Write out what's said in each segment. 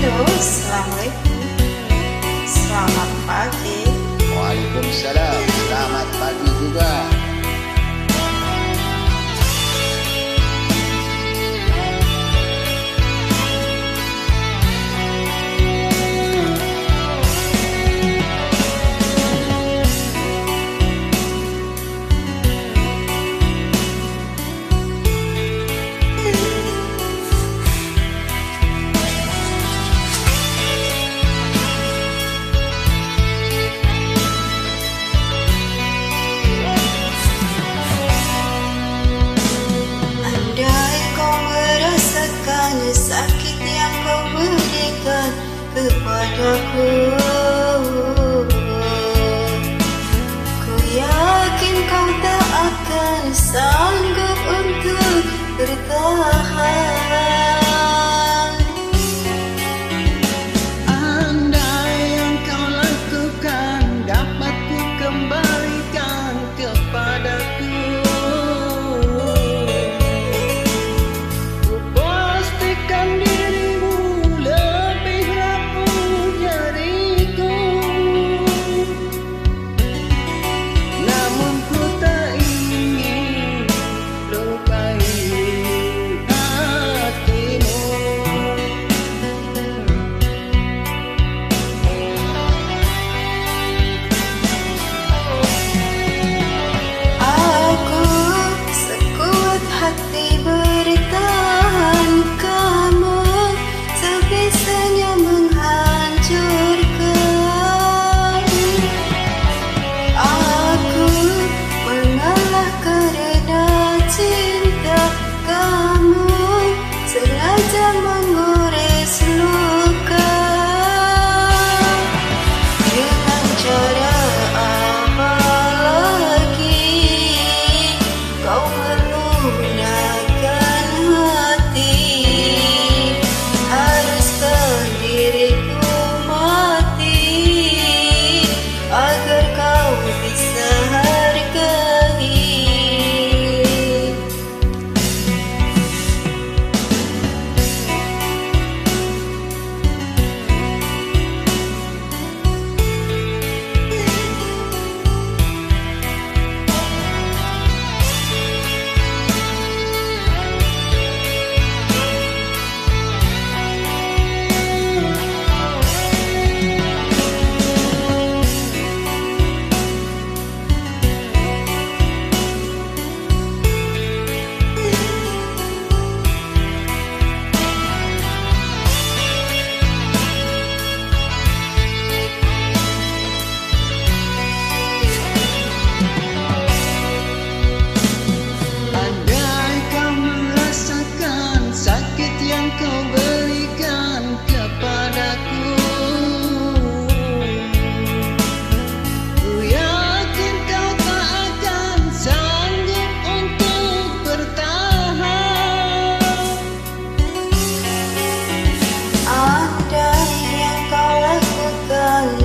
Halo, Assalamualaikum Selamat pagi. Waalaikumsalam. Selamat pagi juga berikan kepadaku. Ku yakin kau tak akan sanggup untuk bertahan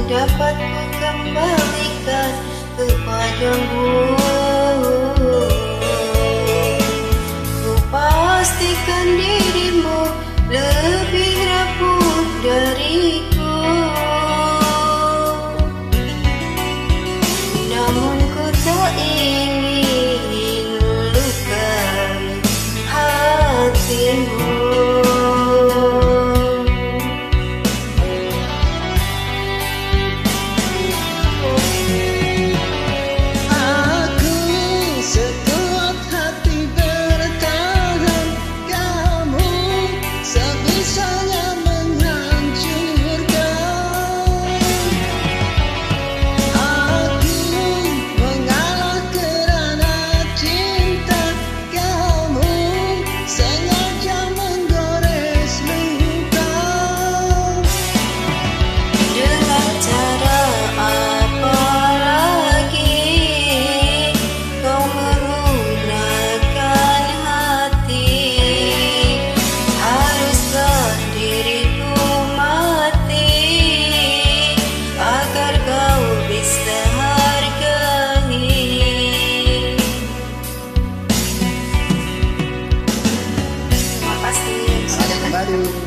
dapat ku kembalikan kepadamu Daddy.